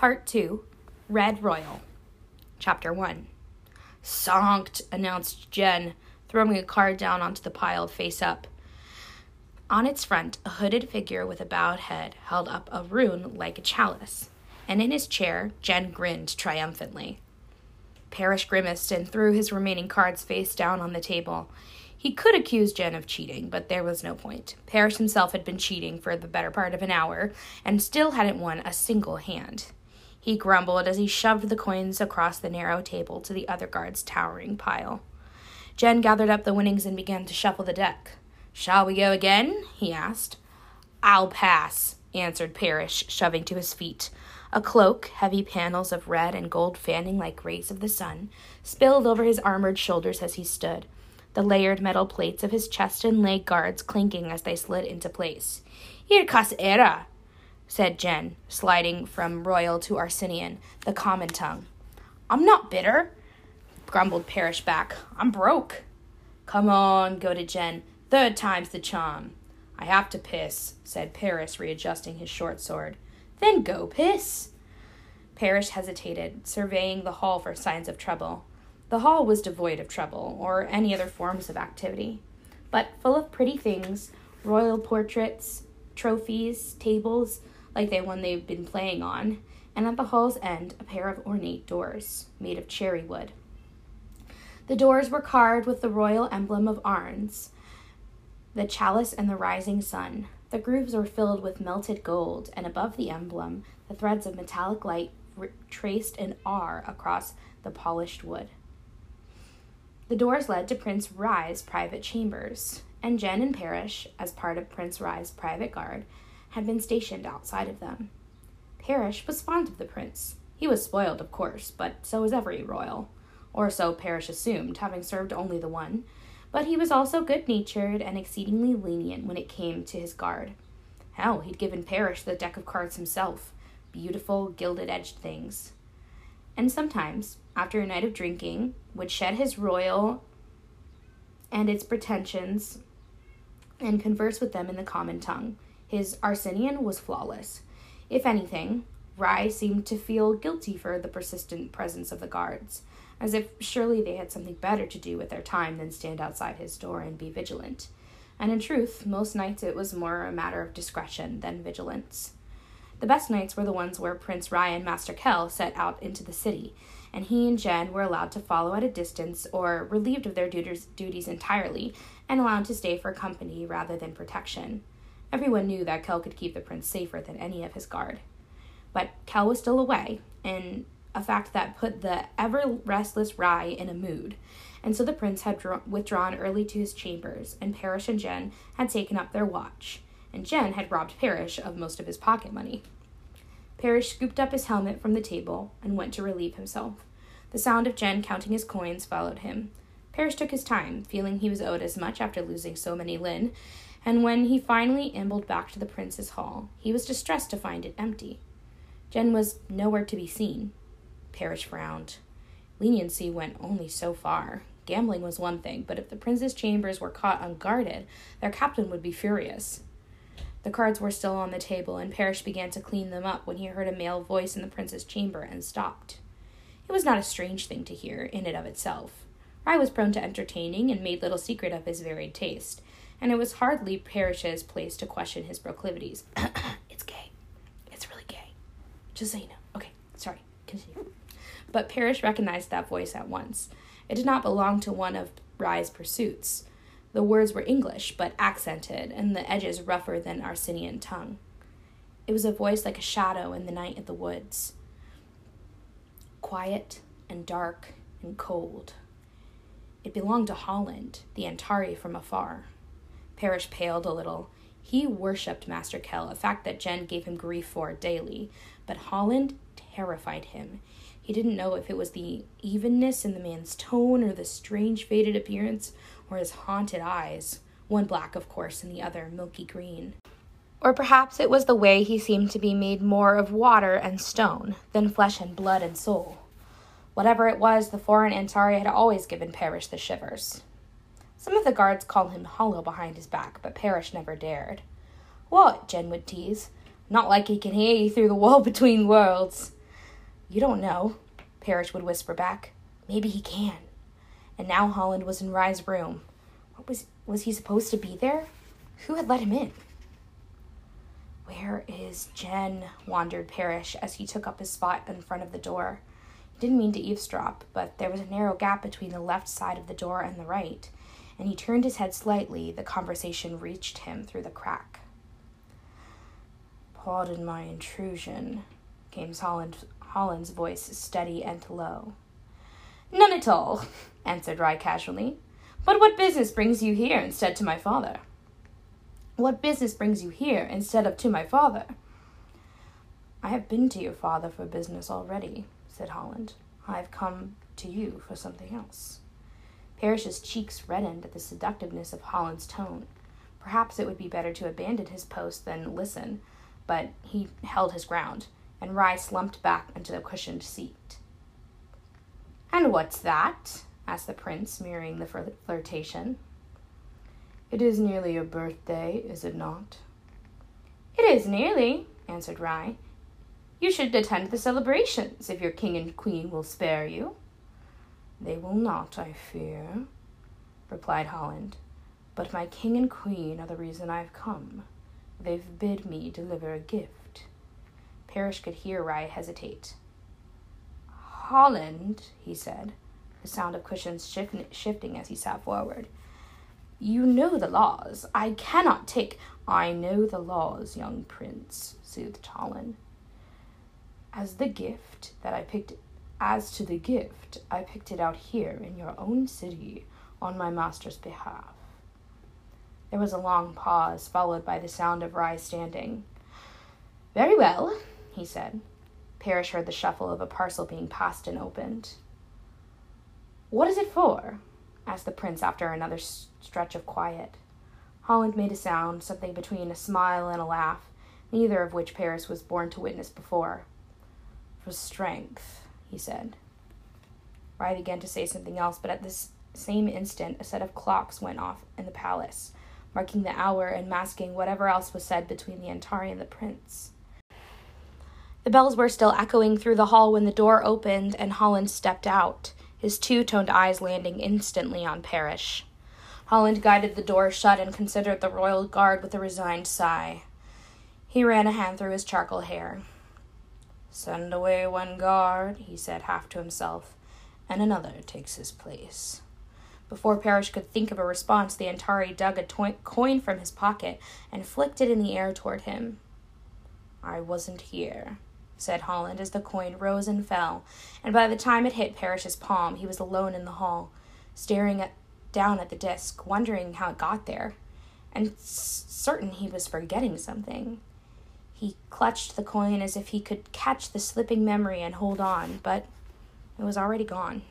Part 2 Red Royal. Chapter 1 Sanct, announced Gen, throwing a card down onto the pile face up. On its front, a hooded figure with a bowed head held up a rune like a chalice, and in his chair, Gen grinned triumphantly. Parrish grimaced and threw his remaining cards face down on the table. He could accuse Gen of cheating, but there was no point. Parrish himself had been cheating for the better part of an hour and still hadn't won a single hand. He grumbled as he shoved the coins across the narrow table to the other guard's towering pile. Gen gathered up the winnings and began to shuffle the deck. Shall we go again? he asked. I'll pass, answered Parrish, shoving to his feet. A cloak, heavy panels of red and gold fanning like rays of the sun, spilled over his armored shoulders as he stood, the layered metal plates of his chest and leg guards clinking as they slid into place. Irkas era, said Gen, sliding from royal to Arnesian, the common tongue. I'm not bitter, grumbled Parrish back. I'm broke. Come on, go to Gen. Third time's the charm. I have to piss, said Parrish, readjusting his short sword. Then go piss. Parrish hesitated, surveying the hall for signs of trouble. The hall was devoid of trouble or any other forms of activity, but full of pretty things royal portraits, trophies, tables, like the one they've been playing on, and at the hall's end, a pair of ornate doors made of cherry wood. The doors were carved with the royal emblem of Arnes, the chalice and the rising sun, the grooves were filled with melted gold, and above the emblem, the threads of metallic light traced an R across the polished wood. The doors led to Prince Rhy's private chambers, and Gen and Parrish, as part of Prince Rhy's private guard, had been stationed outside of them. Parrish was fond of the prince. He was spoiled, of course, but so was every royal, or so Parrish assumed, having served only the one, but he was also good natured and exceedingly lenient when it came to his guard. Hell, he'd given Parrish the deck of cards himself beautiful, gilded edged things. And sometimes, after a night of drinking, would shed his royal and its pretensions and converse with them in the common tongue. His Arnesian was flawless. If anything, Rhy seemed to feel guilty for the persistent presence of the guards, as if surely they had something better to do with their time than stand outside his door and be vigilant. And in truth, most nights it was more a matter of discretion than vigilance. The best nights were the ones where Prince Rhy and Master Kell set out into the city, and he and Gen were allowed to follow at a distance or relieved of their duties entirely and allowed to stay for company rather than protection. Everyone knew that Kell could keep the prince safer than any of his guard. But Kell was still away, and a fact that put the ever restless Rhy in a mood. And so the prince had draw- withdrawn early to his chambers, and Parrish and Gen had taken up their watch, and Gen had robbed Parrish of most of his pocket money. Parrish scooped up his helmet from the table and went to relieve himself. The sound of Gen counting his coins followed him. Parrish took his time, feeling he was owed as much after losing so many lin, and when he finally ambled back to the prince's hall, he was distressed to find it empty. Gen was nowhere to be seen. Parrish frowned. Leniency went only so far. Gambling was one thing, but if the prince's chambers were caught unguarded, their captain would be furious. The cards were still on the table, and Parrish began to clean them up when he heard a male voice in the prince's chamber and stopped. It was not a strange thing to hear, in and of itself. Rhy was prone to entertaining and made little secret of his varied taste, and it was hardly Parrish's place to question his proclivities. it's gay. It's really gay. Just so you know. Okay, sorry. Continue. But Parrish recognized that voice at once. It did not belong to one of Rhy's pursuits. The words were English, but accented, and the edges rougher than Arnesian tongue. It was a voice like a shadow in the night of the woods. Quiet and dark and cold. It belonged to Holland, the Antari from afar. Parrish paled a little. He worshipped Master Kell, a fact that Gen gave him grief for daily, but Holland terrified him. He didn't know if it was the evenness in the man's tone or the strange faded appearance or his haunted eyes, one black, of course, and the other milky green. Or perhaps it was the way he seemed to be made more of water and stone than flesh and blood and soul. Whatever it was, the foreign Antari had always given Parrish the shivers. Some of the guards called him hollow behind his back, but Parrish never dared. What? Gen would tease. Not like he can hear you through the wall between worlds. You don't know, Parrish would whisper back. Maybe he can. And now Holland was in Rhy's room. What was was he supposed to be there? Who had let him in? Where is Gen? wondered Parrish as he took up his spot in front of the door. Didn't mean to eavesdrop, but there was a narrow gap between the left side of the door and the right, and he turned his head slightly. The conversation reached him through the crack. Pardon my intrusion, came Holland, Holland's voice, steady and low. None at all, answered Rhy casually. But what business brings you here instead to my father? What business brings you here instead of to my father? I have been to your father for business already, said Holland. I have come to you for something else. Parrish's cheeks reddened at the seductiveness of Holland's tone. Perhaps it would be better to abandon his post than listen, but he held his ground, and Rhy slumped back into the cushioned seat. And what's that? asked the prince, mirroring the flirtation. It is nearly your birthday, is it not? It is nearly, answered Rhy. You should attend the celebrations, if your king and queen will spare you. They will not, I fear, replied Holland. But my king and queen are the reason I've come. They've bid me deliver a gift. Parrish could hear Rhy hesitate. Holland, he said, the sound of cushions shift- shifting as he sat forward. You know the laws. I cannot take. I know the laws, young prince, soothed Holland. As the gift that I picked as to the gift, I picked it out here in your own city on my master's behalf. There was a long pause, followed by the sound of Rhy standing. Very well, he said. Parrish heard the shuffle of a parcel being passed and opened. What is it for? asked the prince after another stretch of quiet. Holland made a sound, something between a smile and a laugh, neither of which Parrish was born to witness before. For strength, he said. Rhy began to say something else, but at this same instant a set of clocks went off in the palace, marking the hour and masking whatever else was said between the Antari and the prince. The bells were still echoing through the hall when the door opened and Holland stepped out, his two toned eyes landing instantly on Parrish. Holland guided the door shut and considered the royal guard with a resigned sigh. He ran a hand through his charcoal hair. Send away one guard, he said half to himself, and another takes his place. Before Parrish could think of a response, the Antari dug a to- coin from his pocket and flicked it in the air toward him. I wasn't here, said Holland as the coin rose and fell, and by the time it hit Parrish's palm, he was alone in the hall, staring at down at the disk, wondering how it got there, and certain he was forgetting something. He clutched the coin as if he could catch the slipping memory and hold on, but it was already gone.